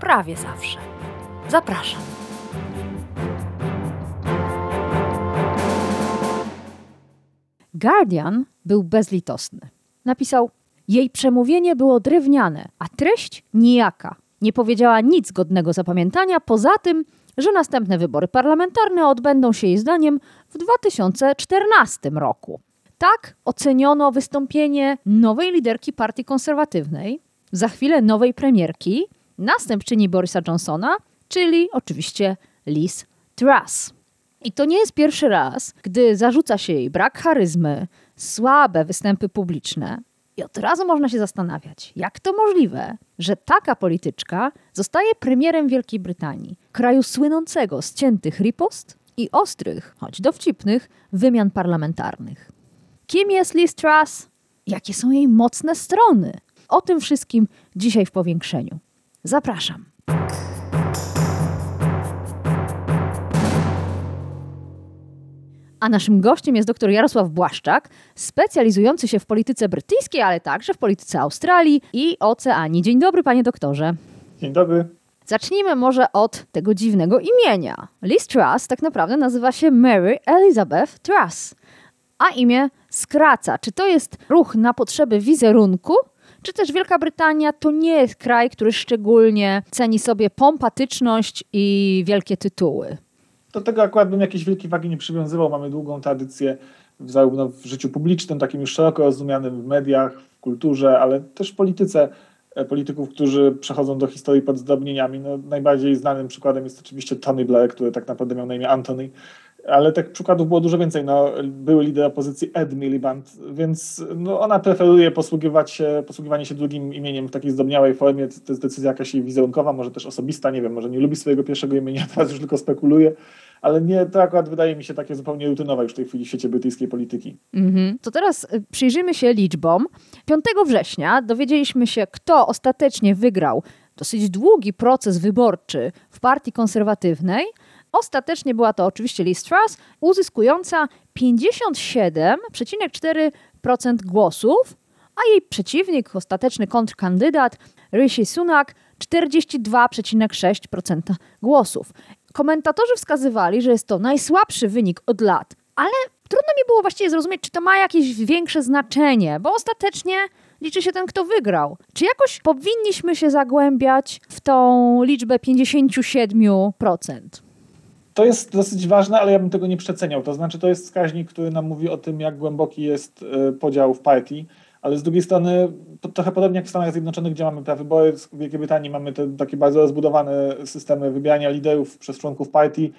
prawie zawsze. Zapraszam. Guardian był bezlitosny. Napisał: Jej przemówienie było drewniane, a treść nijaka. Nie powiedziała nic godnego zapamiętania, poza tym, że następne wybory parlamentarne odbędą się jej zdaniem w 2014 roku. Tak oceniono wystąpienie nowej liderki Partii Konserwatywnej, za chwilę nowej premierki, następczyni Borisa Johnsona, czyli oczywiście Liz Truss. I to nie jest pierwszy raz, gdy zarzuca się jej brak charyzmy, słabe występy publiczne. I od razu można się zastanawiać, jak to możliwe, że taka polityczka zostaje premierem Wielkiej Brytanii, kraju słynącego z ciętych ripost i ostrych, choć dowcipnych, wymian parlamentarnych. Kim jest Liz Truss? Jakie są jej mocne strony? O tym wszystkim dzisiaj w powiększeniu. Zapraszam. A naszym gościem jest dr Jarosław Błaszczak, specjalizujący się w polityce brytyjskiej, ale także w polityce Australii i Oceanii. Dzień dobry, panie doktorze. Dzień dobry. Zacznijmy może od tego dziwnego imienia. Liz Truss tak naprawdę nazywa się Mary Elizabeth Truss, a imię skraca. Czy to jest ruch na potrzeby wizerunku, czy też Wielka Brytania to nie jest kraj, który szczególnie ceni sobie pompatyczność i wielkie tytuły? Do tego akurat bym jakiejś wielkiej wagi nie przywiązywał. Mamy długą tradycję zarówno w życiu publicznym, takim już szeroko rozumianym w mediach, w kulturze, ale też w polityce e, polityków, którzy przechodzą do historii pod zdrobnieniami. No, najbardziej znanym przykładem jest oczywiście Tony Blair, który tak naprawdę miał na imię Anthony ale tych przykładów było dużo więcej. No, był lider opozycji Ed Miliband, więc no, ona preferuje posługiwać się, posługiwanie się drugim imieniem w takiej zdobniałej formie. To jest decyzja jakaś wizerunkowa, może też osobista, nie wiem, może nie lubi swojego pierwszego imienia, teraz już tylko spekuluje, ale nie, to akurat wydaje mi się takie zupełnie rutynowe już w tej chwili w świecie brytyjskiej polityki. Mhm. To teraz y, przyjrzyjmy się liczbom. 5 września dowiedzieliśmy się, kto ostatecznie wygrał dosyć długi proces wyborczy w partii konserwatywnej – Ostatecznie była to oczywiście Liz Truss, uzyskująca 57,4% głosów, a jej przeciwnik, ostateczny kontrkandydat Rishi Sunak 42,6% głosów. Komentatorzy wskazywali, że jest to najsłabszy wynik od lat, ale trudno mi było właściwie zrozumieć, czy to ma jakieś większe znaczenie, bo ostatecznie liczy się ten, kto wygrał. Czy jakoś powinniśmy się zagłębiać w tą liczbę 57%? To jest dosyć ważne, ale ja bym tego nie przeceniał. To znaczy, to jest wskaźnik, który nam mówi o tym, jak głęboki jest e, podział w partii, ale z drugiej strony, trochę podobnie jak w Stanach Zjednoczonych, gdzie mamy prawybory, wybory, w Wielkiej Brytanii mamy te takie bardzo rozbudowane systemy wybierania liderów przez członków partii.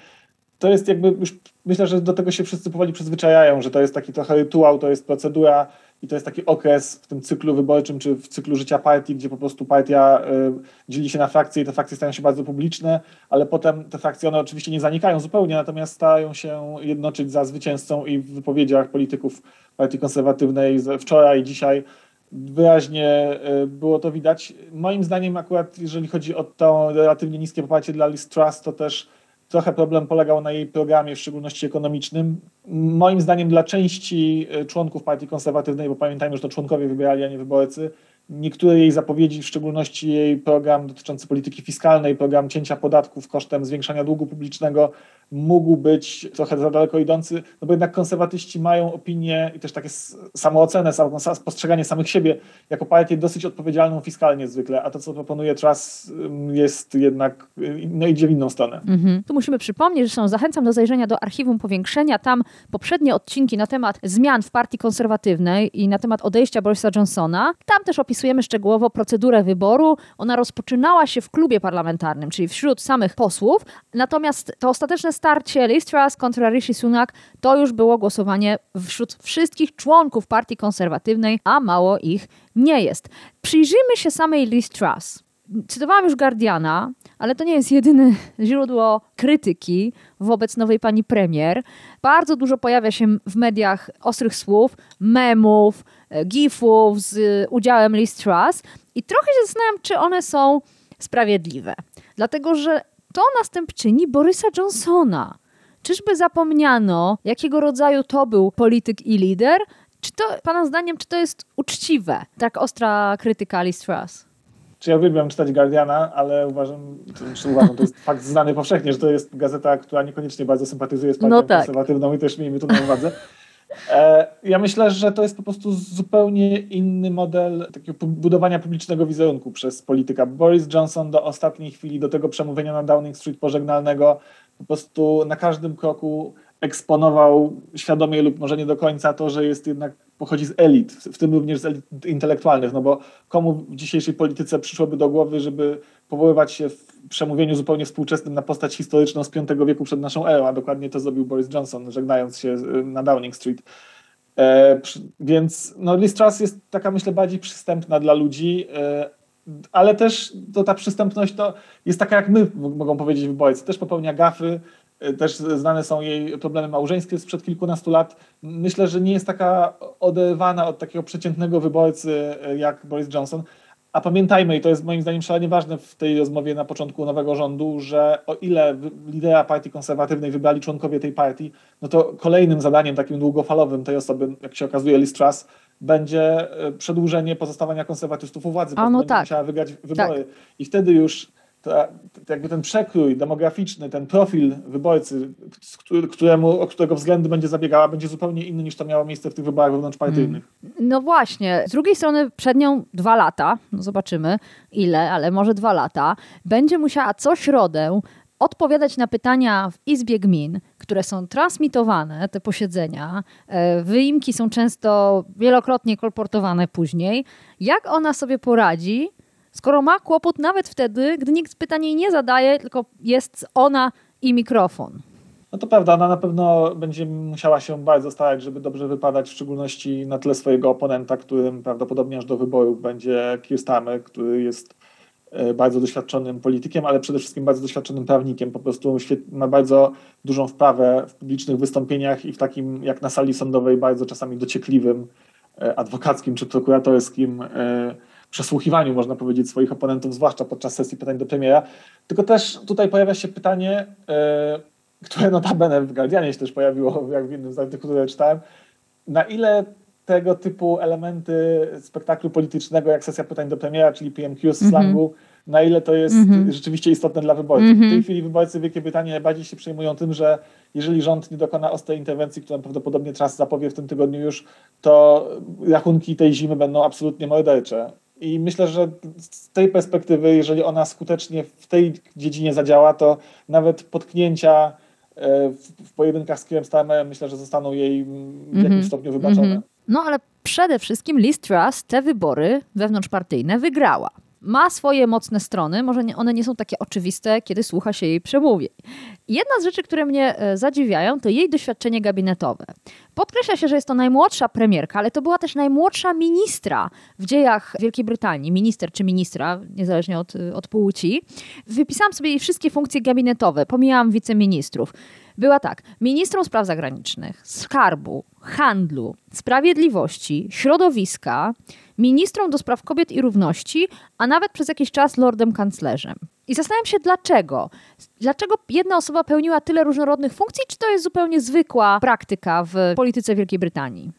To jest jakby już, myślę, że do tego się wszyscy powoli przyzwyczajają, że to jest taki trochę rytuał, to jest procedura, i to jest taki okres w tym cyklu wyborczym, czy w cyklu życia partii, gdzie po prostu partia y, dzieli się na frakcje i te frakcje stają się bardzo publiczne, ale potem te frakcje, one oczywiście nie zanikają zupełnie, natomiast starają się jednoczyć za zwycięzcą i w wypowiedziach polityków partii konserwatywnej wczoraj i dzisiaj wyraźnie y, było to widać. Moim zdaniem akurat, jeżeli chodzi o to relatywnie niskie poparcie dla Liz Trust, to też Trochę problem polegał na jej programie, w szczególności ekonomicznym. Moim zdaniem dla części e, członków Partii Konserwatywnej, bo pamiętajmy, że to członkowie wybierali, a nie wyborcy, niektóre jej zapowiedzi, w szczególności jej program dotyczący polityki fiskalnej, program cięcia podatków kosztem zwiększania długu publicznego, mógł być trochę za daleko idący, no bo jednak konserwatyści mają opinię i też takie samoocenę, postrzeganie samych siebie jako partię dosyć odpowiedzialną fiskalnie zwykle, a to, co proponuje Truss jest jednak, no idzie w inną stronę. Mhm. Tu musimy przypomnieć, że zachęcam do zajrzenia do archiwum powiększenia, tam poprzednie odcinki na temat zmian w partii konserwatywnej i na temat odejścia Borisa Johnsona. Tam też opisujemy szczegółowo procedurę wyboru. Ona rozpoczynała się w klubie parlamentarnym, czyli wśród samych posłów, natomiast to ostateczne starcie Liz Truss kontra Rishi Sunak to już było głosowanie wśród wszystkich członków partii konserwatywnej, a mało ich nie jest. Przyjrzyjmy się samej Liz Truss. Cytowałam już Guardiana, ale to nie jest jedyne źródło krytyki wobec nowej pani premier. Bardzo dużo pojawia się w mediach ostrych słów, memów, e, gifów z udziałem Liz Truss i trochę się zastanawiam, czy one są sprawiedliwe. Dlatego, że to następczyni Borysa Johnsona. Czyżby zapomniano, jakiego rodzaju to był polityk i lider? Czy to, pana zdaniem, czy to jest uczciwe? Tak ostra krytyka Liz Truss. Czy ja uwielbiam czytać Guardiana, ale uważam, czy uważam, to jest fakt znany powszechnie, że to jest gazeta, która niekoniecznie bardzo sympatyzuje z partią No tak. konserwatywną i też miejmy to na uwadze. E, Ja myślę, że to jest po prostu zupełnie inny model takiego budowania publicznego wizerunku przez polityka. Boris Johnson do ostatniej chwili, do tego przemówienia na Downing Street pożegnalnego, po prostu na każdym kroku eksponował świadomie lub może nie do końca to, że jest jednak pochodzi z elit, w tym również z elit intelektualnych, no bo komu w dzisiejszej polityce przyszłoby do głowy, żeby powoływać się w przemówieniu zupełnie współczesnym na postać historyczną z V wieku przed naszą erą, a dokładnie to zrobił Boris Johnson, żegnając się y, na Downing Street. E, więc no, Liz Truss jest taka, myślę, bardziej przystępna dla ludzi, e, ale też to, ta przystępność to jest taka, jak my mogą powiedzieć wyborcy. Też popełnia gafy, e, też znane są jej problemy małżeńskie sprzed kilkunastu lat. Myślę, że nie jest taka oderwana od takiego przeciętnego wyborcy e, jak Boris Johnson. A pamiętajmy, i to jest moim zdaniem szalenie ważne w tej rozmowie na początku nowego rządu, że o ile lidera partii konserwatywnej wybrali członkowie tej partii, no to kolejnym zadaniem takim długofalowym tej osoby, jak się okazuje, Liz Truss, będzie e, przedłużenie pozostawania konserwatystów u władzy, A, bo no tak. musiała wygrać wybory. I wtedy już ta, jakby ten przekrój demograficzny, ten profil wyborcy, któremu, o którego względy będzie zabiegała, będzie zupełnie inny niż to miało miejsce w tych wyborach wewnątrzpartyjnych. No właśnie, z drugiej strony przed nią dwa lata, no zobaczymy ile, ale może dwa lata, będzie musiała co środę odpowiadać na pytania w Izbie Gmin, które są transmitowane, te posiedzenia. E, Wyimki są często wielokrotnie kolportowane później. Jak ona sobie poradzi, skoro ma kłopot nawet wtedy, gdy nikt pytań jej nie zadaje, tylko jest ona i mikrofon. No to prawda, ona na pewno będzie musiała się bardzo starać, żeby dobrze wypadać, w szczególności na tle swojego oponenta, którym prawdopodobnie aż do wyborów będzie Keir Starmer, który jest e, bardzo doświadczonym politykiem, ale przede wszystkim bardzo doświadczonym prawnikiem. Po prostu ma bardzo dużą wprawę w publicznych wystąpieniach i w takim, jak na sali sądowej, bardzo czasami dociekliwym, e, adwokackim czy prokuratorskim e, przesłuchiwaniu, można powiedzieć, swoich oponentów, zwłaszcza podczas sesji pytań do premiera. Tylko też tutaj pojawia się pytanie, e, które notabene w Guardianie się też pojawiło, jak w jednym z artykułów, które czytałem, na ile tego typu elementy spektaklu politycznego, jak sesja pytań do premiera, czyli PMQ z Mhm. slangu, na ile to jest Mhm. rzeczywiście istotne dla wyborców. Mhm. W tej chwili wyborcy Wielkiej Brytanii najbardziej się przejmują tym, że jeżeli rząd nie dokona ostrej interwencji, którą prawdopodobnie Truss zapowie w tym tygodniu już, to rachunki tej zimy będą absolutnie mordercze. I myślę, że z tej perspektywy, jeżeli ona skutecznie w tej dziedzinie zadziała, to nawet potknięcia e, w, pojedynkach z Keirem Starmerem myślę, że zostaną jej mm, w jakimś stopniu wybaczone. Mhm. No ale przede wszystkim Liz Truss te wybory wewnątrzpartyjne wygrała. Ma swoje mocne strony, może nie, one nie są takie oczywiste, kiedy słucha się jej przemówień. Jedna z rzeczy, które mnie e, zadziwiają, to jej doświadczenie gabinetowe. Podkreśla się, że jest to najmłodsza premierka, ale to była też najmłodsza ministra w dziejach Wielkiej Brytanii. Minister czy ministra, niezależnie od, od płci. Wypisałam sobie jej wszystkie funkcje gabinetowe, pomijałam wiceministrów. Była tak, ministrą spraw zagranicznych, skarbu, handlu, sprawiedliwości, środowiska, ministrą do spraw kobiet i równości, a nawet przez jakiś czas lordem kanclerzem. I zastanawiam się dlaczego. Dlaczego jedna osoba pełniła tyle różnorodnych funkcji, czy to jest zupełnie zwykła praktyka w polityce Wielkiej Brytanii?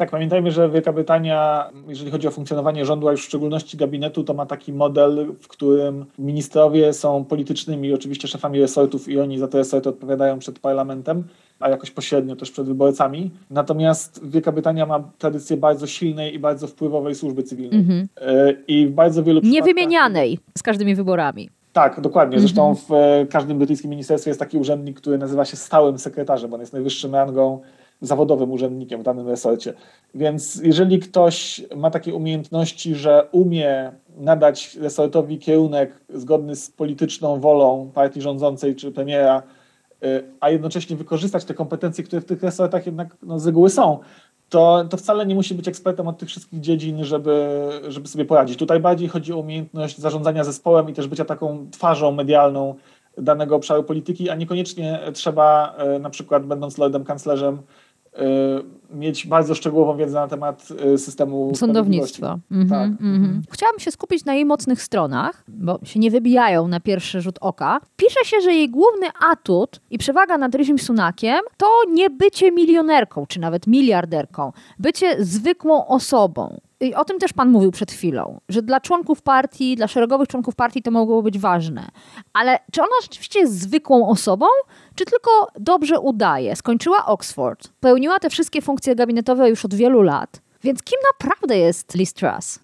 Tak, pamiętajmy, że Wielka Brytania, jeżeli chodzi o funkcjonowanie rządu, a już w szczególności gabinetu, to ma taki model, w którym ministrowie są politycznymi, oczywiście szefami resortów i oni za te resorty odpowiadają przed parlamentem, a jakoś pośrednio też przed wyborcami. Natomiast Wielka Brytania ma tradycję bardzo silnej i bardzo wpływowej służby cywilnej. Mhm. E, I w bardzo wielu przypadkach... Niewymienianej z każdymi wyborami. Tak, dokładnie. Mhm. Zresztą w e, każdym brytyjskim ministerstwie jest taki urzędnik, który nazywa się stałym sekretarzem. On jest najwyższym rangą zawodowym urzędnikiem w danym resorcie. Więc jeżeli ktoś ma takie umiejętności, że umie nadać resortowi kierunek zgodny z polityczną wolą partii rządzącej czy premiera, y, a jednocześnie wykorzystać te kompetencje, które w tych resortach jednak no, z reguły są, to, to wcale nie musi być ekspertem od tych wszystkich dziedzin, żeby, żeby sobie poradzić. Tutaj bardziej chodzi o umiejętność zarządzania zespołem i też bycia taką twarzą medialną danego obszaru polityki, a niekoniecznie trzeba, e, na przykład będąc lordem kanclerzem, Y, mieć bardzo szczegółową wiedzę na temat y, systemu sądownictwa. Mhm, tak. mhm. Chciałabym się skupić na jej mocnych stronach, bo się nie wybijają na pierwszy rzut oka. Pisze się, że jej główny atut i przewaga nad Ryszim Sunakiem to nie bycie milionerką, czy nawet miliarderką, bycie zwykłą osobą. I o tym też pan mówił przed chwilą, że dla członków partii, dla szeregowych członków partii to mogło być ważne. Ale czy ona rzeczywiście jest zwykłą osobą, czy tylko dobrze udaje? Skończyła Oxford, pełniła te wszystkie funkcje gabinetowe już od wielu lat. Więc kim naprawdę jest Liz Truss?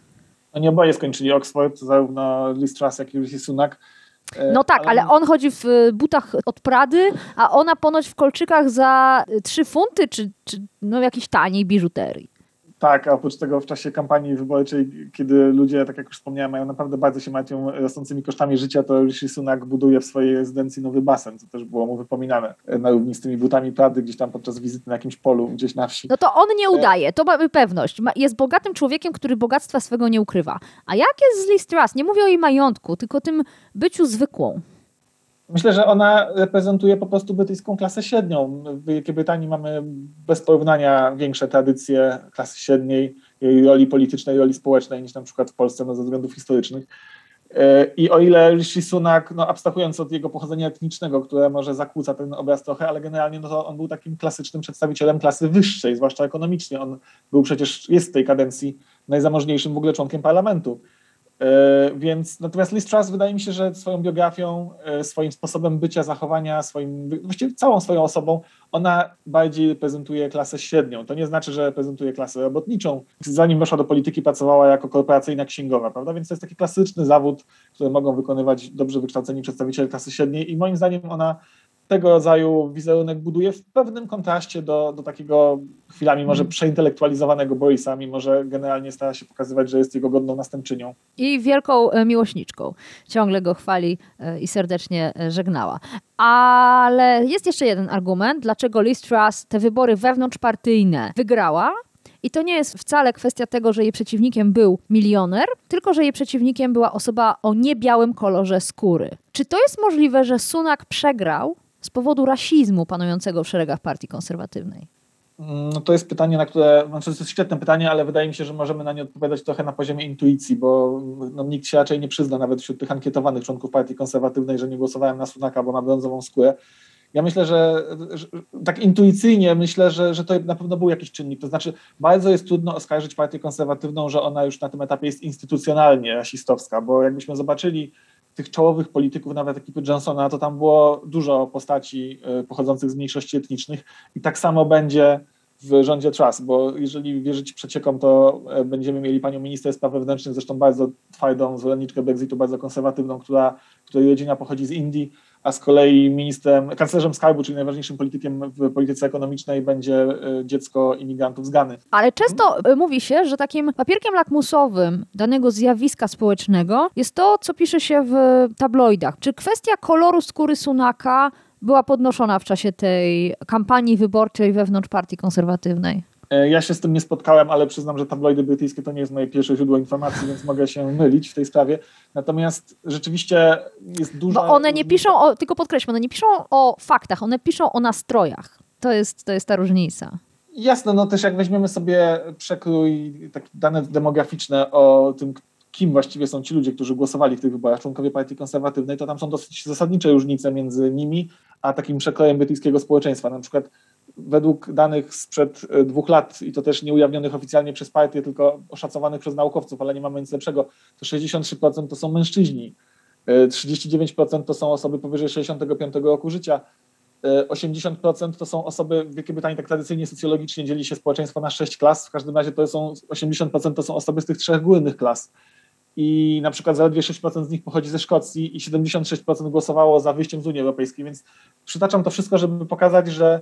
Oni oboje skończyli Oxford, zarówno Liz Truss, jak i Rishi Sunak. E, no tak, ale... ale on chodzi w butach od Prady, a ona ponoć w kolczykach za 3 funty, czy, czy no jakiejś taniej biżuterii. Tak, a oprócz tego w czasie kampanii wyborczej, kiedy ludzie, tak jak już wspomniałem, mają naprawdę bardzo się martwią rosnącymi kosztami życia, to Rishi Sunak buduje w swojej rezydencji nowy basen, co też było mu wypominane na równi z tymi butami Prady gdzieś tam podczas wizyty na jakimś polu, gdzieś na wsi. No to on nie udaje, to mamy pewność. Jest bogatym człowiekiem, który bogactwa swego nie ukrywa. A jak jest z Liz Truss? Nie mówię o jej majątku, tylko o tym byciu zwykłą. Myślę, że ona reprezentuje po prostu brytyjską klasę średnią. W Wielkiej Brytanii mamy bez porównania większe tradycje klasy średniej, jej roli politycznej, roli społecznej niż na przykład w Polsce no, ze względów historycznych. E, I o ile Rishi Sunak, no abstrahując od jego pochodzenia etnicznego, które może zakłóca ten obraz trochę, ale generalnie no to on był takim klasycznym przedstawicielem klasy wyższej, zwłaszcza ekonomicznie. On był przecież, jest w tej kadencji najzamożniejszym w ogóle członkiem parlamentu. E, więc natomiast Liz Truss wydaje mi się, że swoją biografią, e, swoim sposobem bycia, zachowania, swoim, właściwie całą swoją osobą, ona bardziej reprezentuje klasę średnią. To nie znaczy, że reprezentuje klasę robotniczą. Zanim weszła do polityki, pracowała jako korporacyjna księgowa, prawda? Więc to jest taki klasyczny zawód, który mogą wykonywać dobrze wykształceni przedstawiciele klasy średniej i moim zdaniem ona tego rodzaju wizerunek buduje w pewnym kontraście do, do takiego chwilami może mhm. przeintelektualizowanego Borisa, mimo że generalnie stara się pokazywać, że jest jego godną następczynią. I wielką e, miłośniczką. Ciągle go chwali e, i serdecznie e, żegnała. Ale jest jeszcze jeden argument, dlaczego Liz Truss te wybory wewnątrzpartyjne wygrała. I to nie jest wcale kwestia tego, że jej przeciwnikiem był milioner, tylko że jej przeciwnikiem była osoba o niebiałym kolorze skóry. Czy to jest możliwe, że Sunak przegrał z powodu rasizmu panującego w szeregach partii konserwatywnej? Mm, no to jest pytanie, na które, znaczy to jest świetne pytanie, ale wydaje mi się, że możemy na nie odpowiadać trochę na poziomie intuicji, bo no, nikt się raczej nie przyzna, nawet wśród tych ankietowanych członków partii konserwatywnej, że nie głosowałem na Sunaka, bo ma brązową skórę. Ja myślę, że, że, tak intuicyjnie myślę, że, że to na pewno był jakiś czynnik. To znaczy, bardzo jest trudno oskarżyć partię konserwatywną, że ona już na tym etapie jest instytucjonalnie rasistowska, bo jakbyśmy zobaczyli tych czołowych polityków, nawet ekipy Johnsona, to tam było dużo postaci e, pochodzących z mniejszości etnicznych i tak samo będzie w rządzie Trust, bo jeżeli wierzyć przeciekom, to e, będziemy mieli panią minister spraw wewnętrznych, zresztą bardzo twardą zwolenniczkę Brexitu, bardzo konserwatywną, która, której rodzina pochodzi z Indii, a z kolei ministrem, kanclerzem skarbu, czyli najważniejszym politykiem w polityce ekonomicznej będzie e, dziecko imigrantów z Gany. Ale często e, mówi się, że takim papierkiem lakmusowym danego zjawiska społecznego jest to, co pisze się w tabloidach. Czy kwestia koloru skóry Sunaka była podnoszona w czasie tej kampanii wyborczej wewnątrz partii konserwatywnej? E, ja się z tym nie spotkałem, ale przyznam, że tabloidy brytyjskie to nie jest moje pierwsze źródło informacji, więc mogę się mylić w tej sprawie. Natomiast rzeczywiście jest dużo. Bo one nie piszą, o, tylko podkreślmy, one nie piszą o faktach, one piszą o nastrojach. To jest, to jest ta różnica. Jasne, no też jak weźmiemy sobie przekrój, takie dane demograficzne o tym, kim właściwie są ci ludzie, którzy głosowali w tych wyborach, członkowie partii konserwatywnej, to tam są dosyć zasadnicze różnice między nimi a takim przekrojem brytyjskiego społeczeństwa. Na przykład według danych sprzed e, dwóch lat, i to też nie ujawnionych oficjalnie przez partię, tylko oszacowanych przez naukowców, ale nie mamy nic lepszego, to 63% to są mężczyźni, 39% e, to są osoby powyżej 65 roku życia, 80% e, to są osoby, w Wielkiej Brytanii tak tradycyjnie socjologicznie dzieli się społeczeństwo na sześć klas, w każdym razie to są 80% to są osoby z tych trzech górnych klas. I na przykład zaledwie 6% z nich pochodzi ze Szkocji i 76% głosowało za wyjściem z Unii Europejskiej, więc przytaczam to wszystko, żeby pokazać, że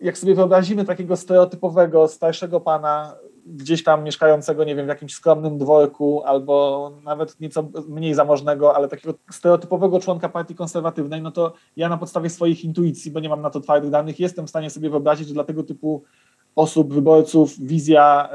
jak sobie wyobrazimy takiego stereotypowego, starszego pana, gdzieś tam mieszkającego, nie wiem, w jakimś skromnym dworku, albo nawet nieco mniej zamożnego, ale takiego stereotypowego członka partii konserwatywnej, no to ja na podstawie swoich intuicji, bo nie mam na to twardych danych, jestem w stanie sobie wyobrazić, że dla tego typu osób, wyborców, wizja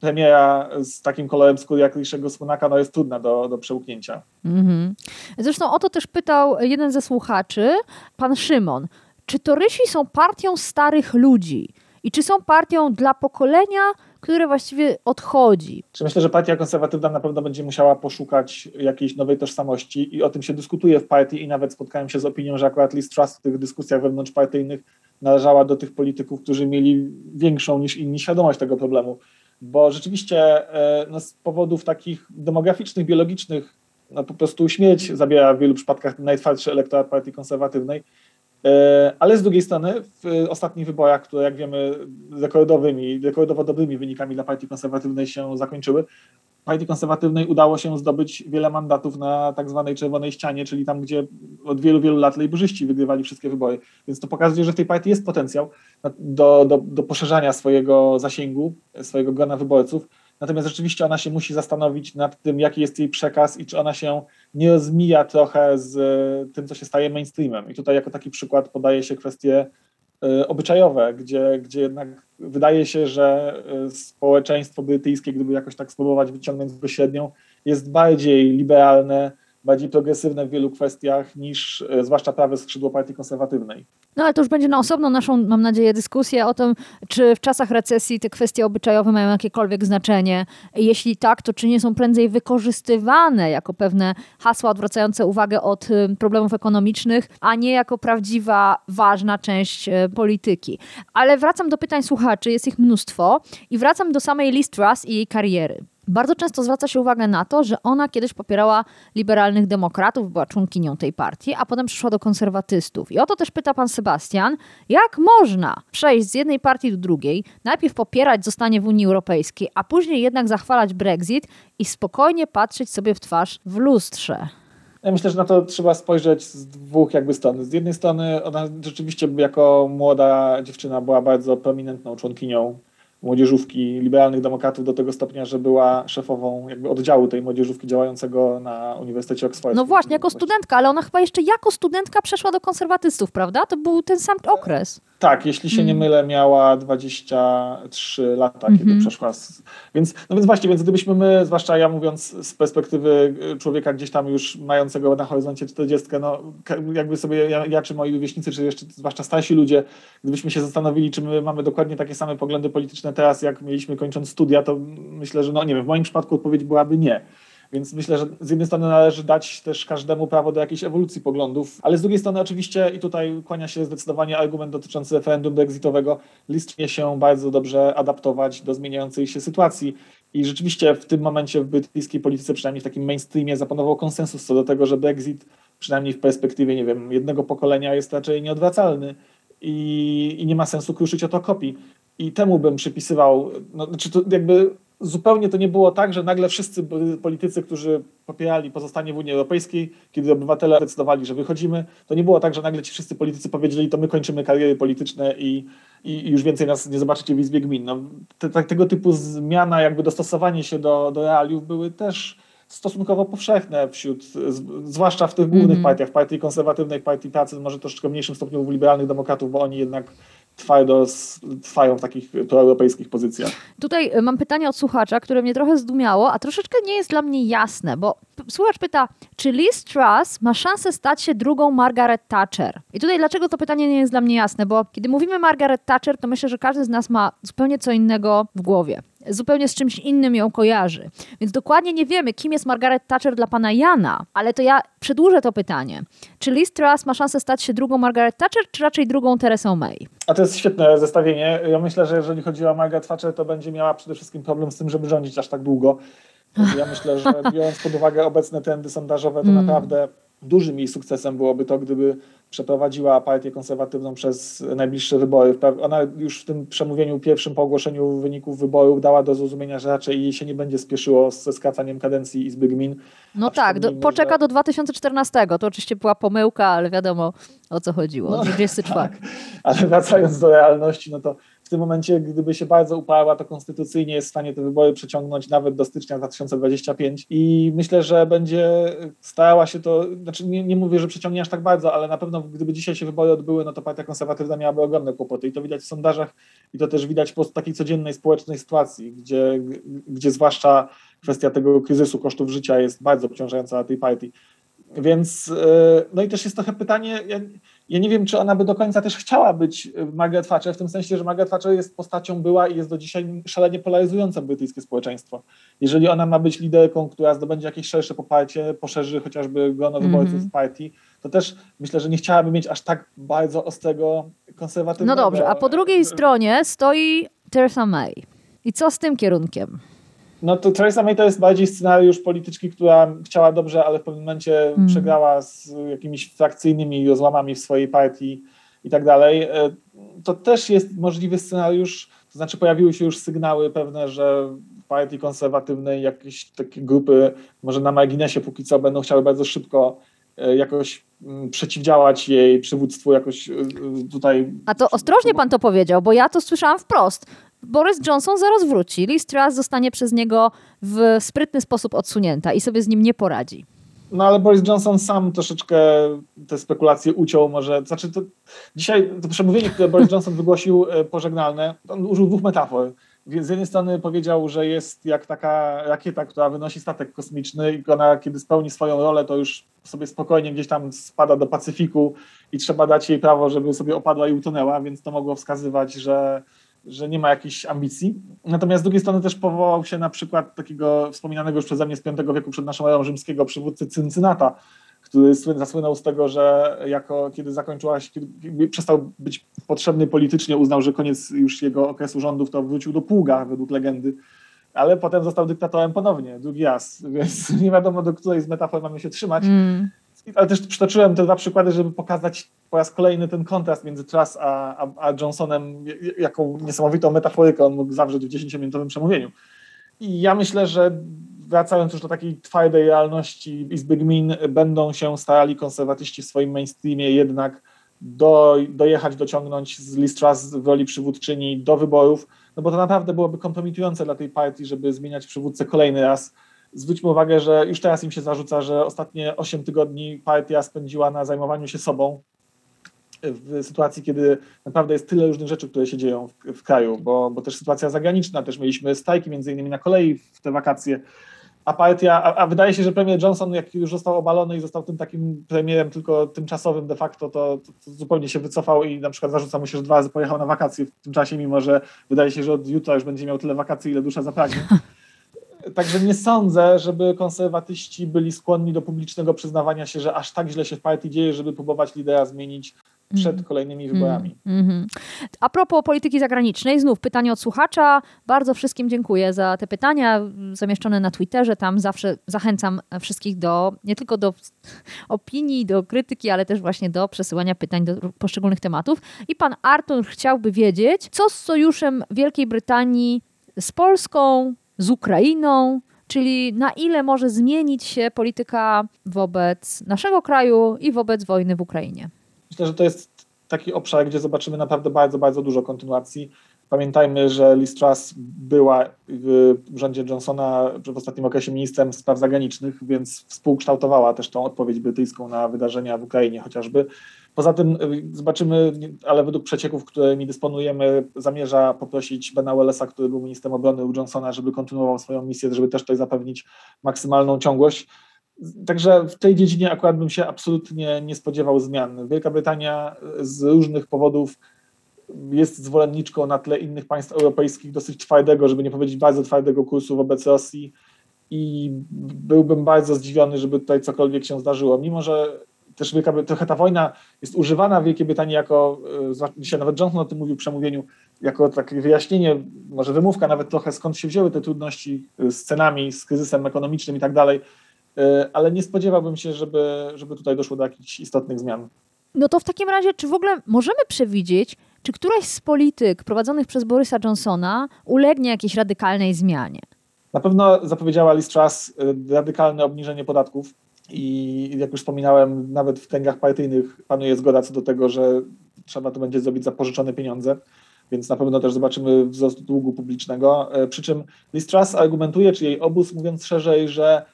premiera z takim kolorem skóry jak Ryszego Sunaka no jest trudna do, do przełknięcia. Mhm. Zresztą o to też pytał jeden ze słuchaczy, pan Szymon. Czy Torysi są partią starych ludzi? I czy są partią dla pokolenia, które właściwie odchodzi? Czy myślę, że partia konserwatywna na pewno będzie musiała poszukać jakiejś nowej tożsamości i o tym się dyskutuje w partii i nawet spotkałem się z opinią, że akurat Liz Truss w tych dyskusjach wewnątrzpartyjnych należała do tych polityków, którzy mieli większą niż inni świadomość tego problemu. Bo rzeczywiście e, no, z powodów takich demograficznych, biologicznych, no, po prostu śmierć zabiera w wielu przypadkach najtwardszy elektorat partii konserwatywnej. E, ale z drugiej strony w ostatnich wyborach, które jak wiemy rekordowymi, rekordowo dobrymi wynikami dla partii konserwatywnej się zakończyły, partii konserwatywnej udało się zdobyć wiele mandatów na tak zwanej czerwonej ścianie, czyli tam, gdzie od wielu, wielu lat lejburzyści wygrywali wszystkie wybory. Więc to pokazuje, że w tej partii jest potencjał do, do, do poszerzania swojego zasięgu, swojego grona wyborców. Natomiast rzeczywiście ona się musi zastanowić nad tym, jaki jest jej przekaz i czy ona się nie rozmija trochę z tym, co się staje mainstreamem. I tutaj jako taki przykład podaje się kwestie y, obyczajowe, gdzie, gdzie jednak wydaje się, że y, społeczeństwo brytyjskie, gdyby jakoś tak spróbować wyciągnąć go średnią, jest bardziej liberalne, bardziej progresywne w wielu kwestiach niż e, zwłaszcza prawe skrzydło partii konserwatywnej. No ale to już będzie na osobną naszą, mam nadzieję, dyskusję o tym, czy w czasach recesji te kwestie obyczajowe mają jakiekolwiek znaczenie. Jeśli tak, to czy nie są prędzej wykorzystywane jako pewne hasła odwracające uwagę od y, problemów ekonomicznych, a nie jako prawdziwa, ważna część e, polityki. Ale wracam do pytań słuchaczy, jest ich mnóstwo i wracam do samej Liz Truss i jej kariery. Bardzo często zwraca się uwagę na to, że ona kiedyś popierała liberalnych demokratów, była członkinią tej partii, a potem przyszła do konserwatystów. I o to też pyta pan Sebastian, jak można przejść z jednej partii do drugiej, najpierw popierać zostanie w Unii Europejskiej, a później jednak zachwalać Brexit i spokojnie patrzeć sobie w twarz w lustrze. Ja myślę, że na to trzeba spojrzeć z dwóch jakby stron. Z jednej strony ona rzeczywiście jako młoda dziewczyna była bardzo prominentną członkinią młodzieżówki liberalnych demokratów do tego stopnia, że była szefową jakby oddziału tej młodzieżówki działającego na Uniwersytecie Oxford. No właśnie, jako studentka, ale ona chyba jeszcze jako studentka przeszła do konserwatystów, prawda? To był ten sam okres. Tak, jeśli się nie mm. mylę, miała 23 lata, kiedy mm -hmm. przeszła. Z... Więc, no więc właśnie, więc gdybyśmy my, zwłaszcza ja mówiąc z perspektywy człowieka gdzieś tam już mającego na horyzoncie 40, no jakby sobie ja, ja czy moi rówieśnicy, czy jeszcze zwłaszcza starsi ludzie, gdybyśmy się zastanowili, czy my mamy dokładnie takie same poglądy polityczne teraz, jak mieliśmy kończąc studia, to myślę, że no nie wiem, w moim przypadku odpowiedź byłaby nie. Więc myślę, że z jednej strony należy dać też każdemu prawo do jakiejś ewolucji poglądów, ale z drugiej strony oczywiście, i tutaj kłania się zdecydowanie argument dotyczący referendum brexitowego, list mnie się bardzo dobrze adaptować do zmieniającej się sytuacji. I rzeczywiście w tym momencie w brytyjskiej polityce, przynajmniej w takim mainstreamie, zapanował konsensus co do tego, że Brexit, przynajmniej w perspektywie, nie wiem, jednego pokolenia jest raczej nieodwracalny i, i nie ma sensu kruszyć o to kopii. I temu bym przypisywał, no, znaczy to jakby zupełnie to nie było tak, że nagle wszyscy politycy, którzy popierali pozostanie w Unii Europejskiej, kiedy obywatele decydowali, że wychodzimy, to nie było tak, że nagle ci wszyscy politycy powiedzieli, to my kończymy kariery polityczne i, i już więcej nas nie zobaczycie w Izbie Gmin. No, te, te, tego typu zmiana, jakby dostosowanie się do, do realiów były też stosunkowo powszechne wśród, zwłaszcza w tych głównych mm -hmm. partiach, w partii konserwatywnej, w partii pracy, może troszeczkę mniejszym stopniu w liberalnych demokratów, bo oni jednak trwają w takich proeuropejskich pozycjach. Tutaj e, mam pytanie od słuchacza, które mnie trochę zdumiało, a troszeczkę nie jest dla mnie jasne, bo słuchacz pyta, czy Liz Truss ma szansę stać się drugą Margaret Thatcher? I tutaj dlaczego to pytanie nie jest dla mnie jasne, bo kiedy mówimy Margaret Thatcher, to myślę, że każdy z nas ma zupełnie co innego w głowie zupełnie z czymś innym ją kojarzy. Więc dokładnie nie wiemy, kim jest Margaret Thatcher dla pana Jana, ale to ja przedłużę to pytanie. Czy Liz Truss ma szansę stać się drugą Margaret Thatcher, czy raczej drugą Teresą May? A to jest świetne zestawienie. Ja myślę, że jeżeli chodzi o Margaret Thatcher, to będzie miała przede wszystkim problem z tym, żeby rządzić aż tak długo. Ja myślę, że biorąc pod uwagę obecne trendy sondażowe, to mm. naprawdę dużym jej sukcesem byłoby to, gdyby przeprowadziła partię konserwatywną przez najbliższe wybory. Ona już w tym przemówieniu pierwszym po ogłoszeniu wyników wyborów dała do zrozumienia, że raczej jej się nie będzie spieszyło ze skracaniem kadencji Izby Gmin. No tak, do, poczeka że... do 2014. To oczywiście była pomyłka, ale wiadomo o co chodziło. No, 24. Tak. Ale wracając do realności, no to tym momencie, gdyby się bardzo uparła, to konstytucyjnie jest w stanie te wybory przeciągnąć nawet do stycznia 2025 i myślę, że będzie starała się to, znaczy nie, nie mówię, że przeciągnie aż tak bardzo, ale na pewno gdyby dzisiaj się wybory odbyły, no to partia konserwatywna miałaby ogromne kłopoty i to widać w sondażach i to też widać po takiej codziennej społecznej sytuacji, gdzie, gdzie zwłaszcza kwestia tego kryzysu kosztów życia jest bardzo obciążająca dla tej partii. Więc, e, no i też jest trochę pytanie, ja, ja, nie wiem, czy ona by do końca też chciała być Margaret Thatcher, w tym sensie, że Margaret Thatcher jest postacią, była i jest do dzisiaj szalenie polaryzująca brytyjskie społeczeństwo. Jeżeli ona ma być liderką, która zdobędzie jakieś szersze poparcie, poszerzy chociażby grono mm -hmm. wyborców w partii, to też myślę, że nie chciałaby mieć aż tak bardzo ostrego konserwatywnego... No dobrze, a po drugiej stronie stoi Theresa May. I co z tym kierunkiem? No to Theresa May to jest bardziej scenariusz polityczki, która chciała dobrze, ale w pewnym momencie mm. przegrała z jakimiś frakcyjnymi rozłamami w swojej partii i tak dalej. E, to też jest możliwy scenariusz, to znaczy pojawiły się już sygnały pewne, że w partii konserwatywnej jakieś takie grupy, może na marginesie póki co, będą chciały bardzo szybko e, jakoś mm, przeciwdziałać jej przywództwu jakoś e, tutaj. A to ostrożnie pan to powiedział, bo ja to słyszałam wprost. Boris Johnson zaraz wróci. Liz Truss zostanie przez niego w sprytny sposób odsunięta i sobie z nim nie poradzi. No ale Boris Johnson sam troszeczkę te spekulacje uciął może. Znaczy to dzisiaj to przemówienie, które Boris Johnson wygłosił e, pożegnalne, on użył dwóch metafor. Z jednej strony powiedział, że jest jak taka rakieta, która wynosi statek kosmiczny i ona, kiedy spełni swoją rolę, to już sobie spokojnie gdzieś tam spada do Pacyfiku i trzeba dać jej prawo, żeby sobie opadła i utonęła, więc to mogło wskazywać, że że nie ma jakichś ambicji. Natomiast z drugiej strony też powołał się na przykład takiego wspominanego już przeze mnie z V wieku przed naszą erą rzymskiego przywódcy Cyncynata, który zasłynął z tego, że jako kiedy zakończyła się, kiedy przestał być potrzebny politycznie, uznał, że koniec już jego okresu rządów, to wrócił do pługa według legendy, ale potem został dyktatorem ponownie, drugi raz, więc nie wiadomo do której z metafor mamy się trzymać. Mm ale też przytoczyłem te dwa przykłady, żeby pokazać po raz kolejny ten kontrast między Truss a, a, a Johnsonem, jaką niesamowitą metaforykę on mógł zawrzeć w 10-minutowym przemówieniu. I ja myślę, że wracając już do takiej twardej realności Izby Gmin, będą się starali konserwatyści w swoim mainstreamie jednak do, dojechać, dociągnąć z Liz Truss w roli przywódczyni do wyborów, no bo to naprawdę byłoby kompromitujące dla tej partii, żeby zmieniać przywódcę kolejny raz Zwróćmy uwagę, że już teraz im się zarzuca, że ostatnie 8 tygodni partia spędziła na zajmowaniu się sobą w sytuacji, kiedy naprawdę jest tyle różnych rzeczy, które się dzieją w, w kraju, bo, bo też sytuacja zagraniczna, też mieliśmy strajki między innymi na kolei w te wakacje, a partia, a, a, wydaje się, że premier Johnson, jak już został obalony i został tym takim premierem tylko tymczasowym de facto, to, to, to, zupełnie się wycofał i na przykład zarzuca mu się, że dwa razy pojechał na wakacje w tym czasie, mimo że wydaje się, że od jutra już będzie miał tyle wakacji, ile dusza zapragnie. Także nie sądzę, żeby konserwatyści byli skłonni do publicznego przyznawania się, że aż tak źle się w partii dzieje, żeby próbować lidera zmienić przed mm. kolejnymi wyborami. Mm -hmm. A propos polityki zagranicznej, znów pytanie od słuchacza. Bardzo wszystkim dziękuję za te pytania zamieszczone na Twitterze. Tam zawsze zachęcam wszystkich do nie tylko do opinii, do krytyki, ale też właśnie do przesyłania pytań do poszczególnych tematów. I pan Artur chciałby wiedzieć, co z sojuszem Wielkiej Brytanii z Polską, z Ukrainą, czyli na ile może zmienić się polityka wobec naszego kraju i wobec wojny w Ukrainie. Myślę, że to jest taki obszar, gdzie zobaczymy naprawdę bardzo, bardzo dużo kontynuacji. Pamiętajmy, że Liz Truss była w rządzie Johnsona w ostatnim okresie ministrem spraw zagranicznych, więc współkształtowała też tą odpowiedź brytyjską na wydarzenia w Ukrainie chociażby. Poza tym y, zobaczymy, ale według przecieków, którymi dysponujemy, zamierza poprosić Bena Wellesa, który był ministrem obrony u Johnsona, żeby kontynuował swoją misję, żeby też tutaj zapewnić maksymalną ciągłość. Także w tej dziedzinie akurat bym się absolutnie nie spodziewał zmian. Wielka Brytania z różnych powodów jest zwolenniczką na tle innych państw europejskich dosyć twardego, żeby nie powiedzieć bardzo twardego kursu wobec Rosji i byłbym bardzo zdziwiony, żeby tutaj cokolwiek się zdarzyło. Mimo, że też Wielka, trochę ta wojna jest używana w Wielkiej Brytanii jako, e, dzisiaj nawet Johnson o tym mówił w przemówieniu, jako takie wyjaśnienie, może wymówka nawet trochę skąd się wzięły te trudności z cenami, z kryzysem ekonomicznym i tak dalej, e, ale nie spodziewałbym się, żeby, żeby tutaj doszło do jakichś istotnych zmian. No to w takim razie, czy w ogóle możemy przewidzieć, czy któraś z polityk prowadzonych przez Borysa Johnsona ulegnie jakiejś radykalnej zmianie? Na pewno zapowiedziała Liz Truss e, radykalne obniżenie podatków i jak już wspominałem, nawet w kręgach partyjnych panuje zgoda co do tego, że trzeba to będzie zrobić za pożyczone pieniądze. więc na pewno też zobaczymy wzrost długu publicznego. Przy czym Liz Truss argumentuje, czy jej obóz, mówiąc szerzej, że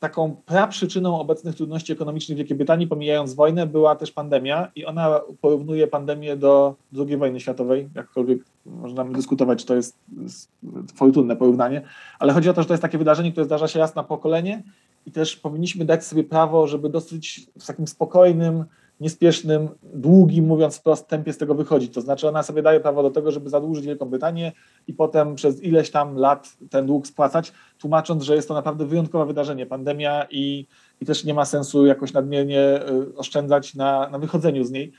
taką praprzyczyną obecnych trudności ekonomicznych w Wielkiej Brytanii, pomijając wojnę, była też pandemia i ona porównuje pandemię do II wojny światowej, jakkolwiek można dyskutować, czy to jest fortunne porównanie, ale chodzi o to, że to jest takie wydarzenie, które zdarza się raz na pokolenie i też powinniśmy dać sobie prawo, żeby dosyć w takim spokojnym, niespiesznym, długim, mówiąc wprost, tempie z tego wychodzić. To znaczy ona sobie daje prawo do tego, żeby zadłużyć Wielką Brytanię i potem przez ileś tam lat ten dług spłacać, tłumacząc, że jest to naprawdę wyjątkowe wydarzenie, pandemia i, i też nie ma sensu jakoś nadmiernie y, oszczędzać na, na wychodzeniu z niej.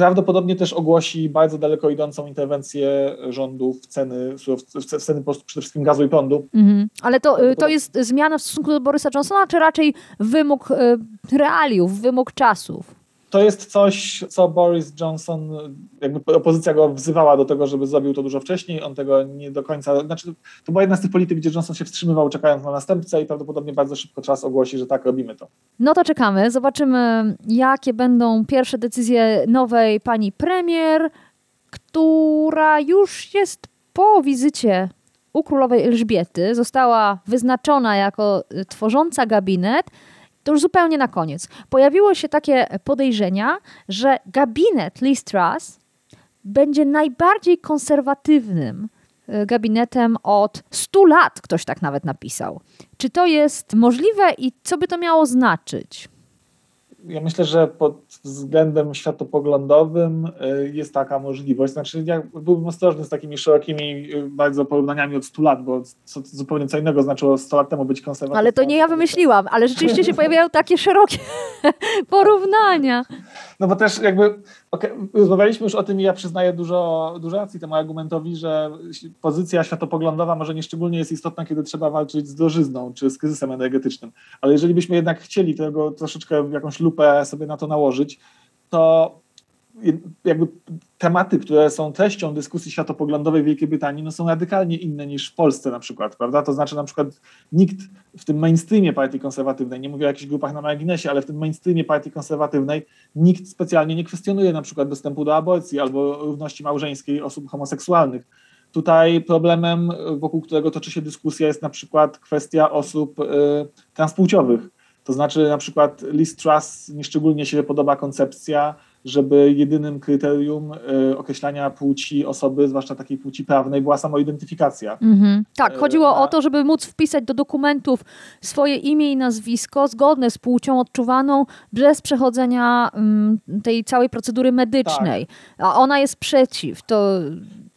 Prawdopodobnie też ogłosi bardzo daleko idącą interwencję rządu w ceny, w ceny przede wszystkim gazu i prądu. Mhm. Ale to, y, to jest zmiana w stosunku do Borysa Johnsona, czy raczej wymóg y, realiów, wymóg czasów? To jest coś, co Boris Johnson, jakby opozycja go wzywała do tego, żeby zrobił to dużo wcześniej. On tego nie do końca. Znaczy, to była jedna z tych polityk, gdzie Johnson się wstrzymywał, czekając na następcę, i prawdopodobnie bardzo szybko czas ogłosi, że tak, robimy to. No to czekamy. Zobaczymy, jakie będą pierwsze decyzje nowej pani premier, która już jest po wizycie u królowej Elżbiety. Została wyznaczona jako tworząca gabinet to już zupełnie na koniec, pojawiło się takie podejrzenia, że gabinet Liz Truss będzie najbardziej konserwatywnym e, gabinetem od 100 lat, ktoś tak nawet napisał. Czy to jest możliwe i co by to miało znaczyć? Ja myślę, że pod względem światopoglądowym y, jest taka możliwość. Znaczy, ja byłbym ostrożny z takimi szerokimi y, bardzo porównaniami od 100 lat, bo co, zupełnie co innego znaczyło 100 lat temu być konserwatywnym. Ale to nie ja wymyśliłam, ale rzeczywiście się pojawiają takie szerokie porównania. No bo też jakby okay, rozmawialiśmy już o tym i ja przyznaję dużo, dużo racji temu argumentowi, że pozycja światopoglądowa może nie szczególnie jest istotna, kiedy trzeba walczyć z drożyzną czy z kryzysem energetycznym. Ale jeżeli byśmy jednak chcieli tego troszeczkę jakąś lupę sobie na to nałożyć, to jakby tematy, które są treścią dyskusji światopoglądowej w Wielkiej Brytanii, no są radykalnie inne niż w Polsce na przykład, prawda? To znaczy na przykład nikt w tym mainstreamie partii konserwatywnej, nie mówię o jakichś grupach na marginesie, ale w tym mainstreamie partii konserwatywnej nikt specjalnie nie kwestionuje na przykład dostępu do aborcji albo równości małżeńskiej osób homoseksualnych. Tutaj problemem, wokół którego toczy się dyskusja, jest na przykład kwestia osób y, transpłciowych. To znaczy na przykład Liz Truss nieszczególnie się podoba koncepcja żeby jedynym kryterium y, określania płci osoby, zwłaszcza takiej płci prawnej, była samoidentyfikacja. Mhm. Tak, chodziło o to, żeby móc wpisać do dokumentów swoje imię i nazwisko zgodne z płcią odczuwaną bez przechodzenia um, tej całej procedury medycznej. Tak. A ona jest przeciw. To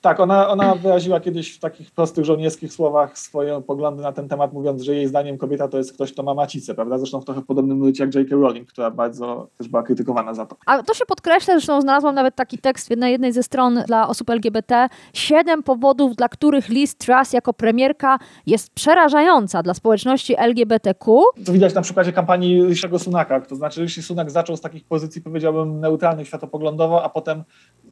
tak, ona, ona wyraziła kiedyś w takich prostych żołnierskich słowach swoje poglądy na ten temat, mówiąc, że jej zdaniem kobieta to jest ktoś, kto ma macicę, prawda? Zresztą w trochę podobnym nurcie jak J.K. Rowling, która bardzo też była krytykowana za to. A to się podkreśla, zresztą znalazłam nawet taki tekst na jednej ze stron dla osób LGBT. Siedem powodów, dla których Liz Truss jako premierka jest przerażająca dla społeczności LGBTQ. To widać na przykładzie kampanii Rishiego Sunaka, to znaczy Rishi Sunak zaczął z takich pozycji, powiedziałbym, neutralnych światopoglądowo, a potem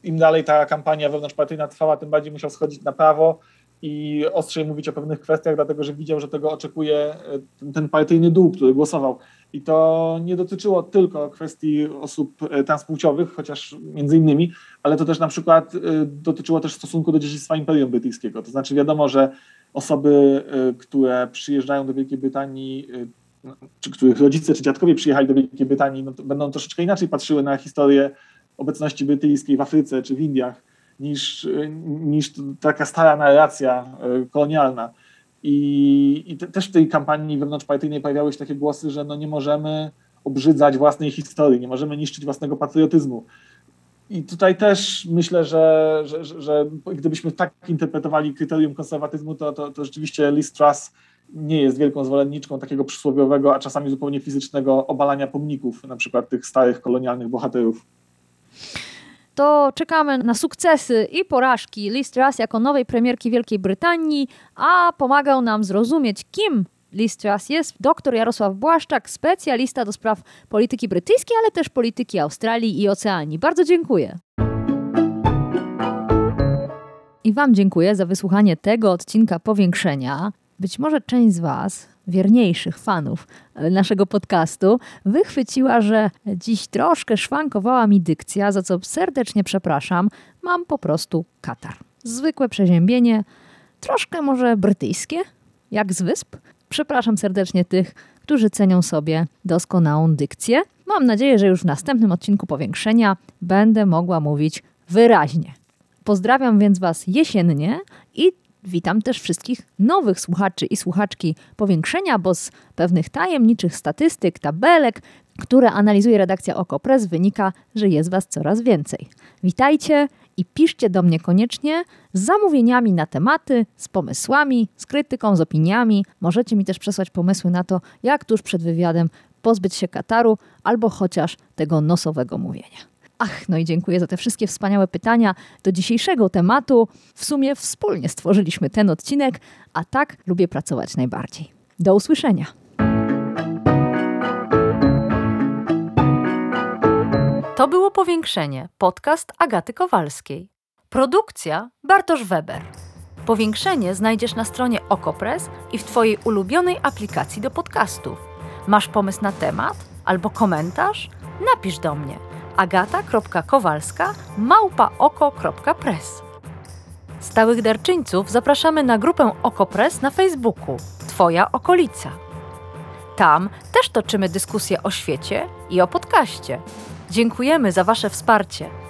im dalej ta kampania wewnątrzpartyjna trwała, tym bardziej musiał schodzić na prawo i ostrzej mówić o pewnych kwestiach, dlatego że widział, że tego oczekuje e, ten, ten partyjny dół, który głosował. I to nie dotyczyło tylko kwestii osób e, transpłciowych, chociaż między innymi, ale to też na przykład e, dotyczyło też stosunku do dziedzictwa Imperium Brytyjskiego. To znaczy wiadomo, że osoby, które przyjeżdżają do Wielkiej Brytanii, czy których rodzice czy dziadkowie przyjechali do Wielkiej Brytanii, no będą troszeczkę inaczej patrzyły na historię obecności brytyjskiej w Afryce czy w Indiach niż, niż taka stara narracja e, kolonialna. I, i te, też w tej kampanii wewnątrzpartyjnej pojawiały się takie głosy, że no nie możemy obrzydzać własnej historii, nie możemy niszczyć własnego patriotyzmu. I tutaj też myślę, że, że, że, że gdybyśmy tak interpretowali kryterium konserwatyzmu, to, to, to rzeczywiście Liz Truss nie jest wielką zwolenniczką takiego przysłowiowego, a czasami zupełnie fizycznego obalania pomników, na przykład tych starych kolonialnych bohaterów to czekamy na sukcesy i porażki Liz Truss jako nowej premierki Wielkiej Brytanii, a pomagał nam zrozumieć, kim Liz Truss jest dr Jarosław Błaszczak, specjalista do spraw polityki brytyjskiej, ale też polityki Australii i Oceanii. Bardzo dziękuję. I Wam dziękuję za wysłuchanie tego odcinka powiększenia. Być może część z Was wierniejszych fanów e, naszego podcastu wychwyciła, że dziś troszkę szwankowała mi dykcja, za co serdecznie przepraszam. Mam po prostu katar. Zwykłe przeziębienie, troszkę może brytyjskie, jak z wysp. Przepraszam serdecznie tych, którzy cenią sobie doskonałą dykcję. Mam nadzieję, że już w następnym odcinku powiększenia będę mogła mówić wyraźnie. Pozdrawiam więc Was jesiennie i witam też wszystkich nowych słuchaczy i słuchaczki powiększenia, bo z pewnych tajemniczych statystyk, tabelek, które analizuje redakcja Okopres, wynika, że jest Was coraz więcej. Witajcie i piszcie do mnie koniecznie z zamówieniami na tematy, z pomysłami, z krytyką, z opiniami. Możecie mi też przesłać pomysły na to, jak tuż przed wywiadem pozbyć się kataru albo chociaż tego nosowego mówienia. Ach, no i dziękuję za te wszystkie wspaniałe pytania do dzisiejszego tematu. W sumie wspólnie stworzyliśmy ten odcinek, a tak lubię pracować najbardziej. Do usłyszenia. To było Powiększenie, podcast Agaty Kowalskiej. Produkcja Bartosz Weber. Powiększenie znajdziesz na stronie Okopres i w Twojej ulubionej aplikacji do podcastów. Masz pomysł na temat albo komentarz? Napisz do mnie agata.kowalska małpaoko.press. Stałych darczyńców zapraszamy na grupę Okopres na Facebooku Twoja okolica. Tam też toczymy dyskusje o świecie i o podcaście. Dziękujemy za Wasze wsparcie.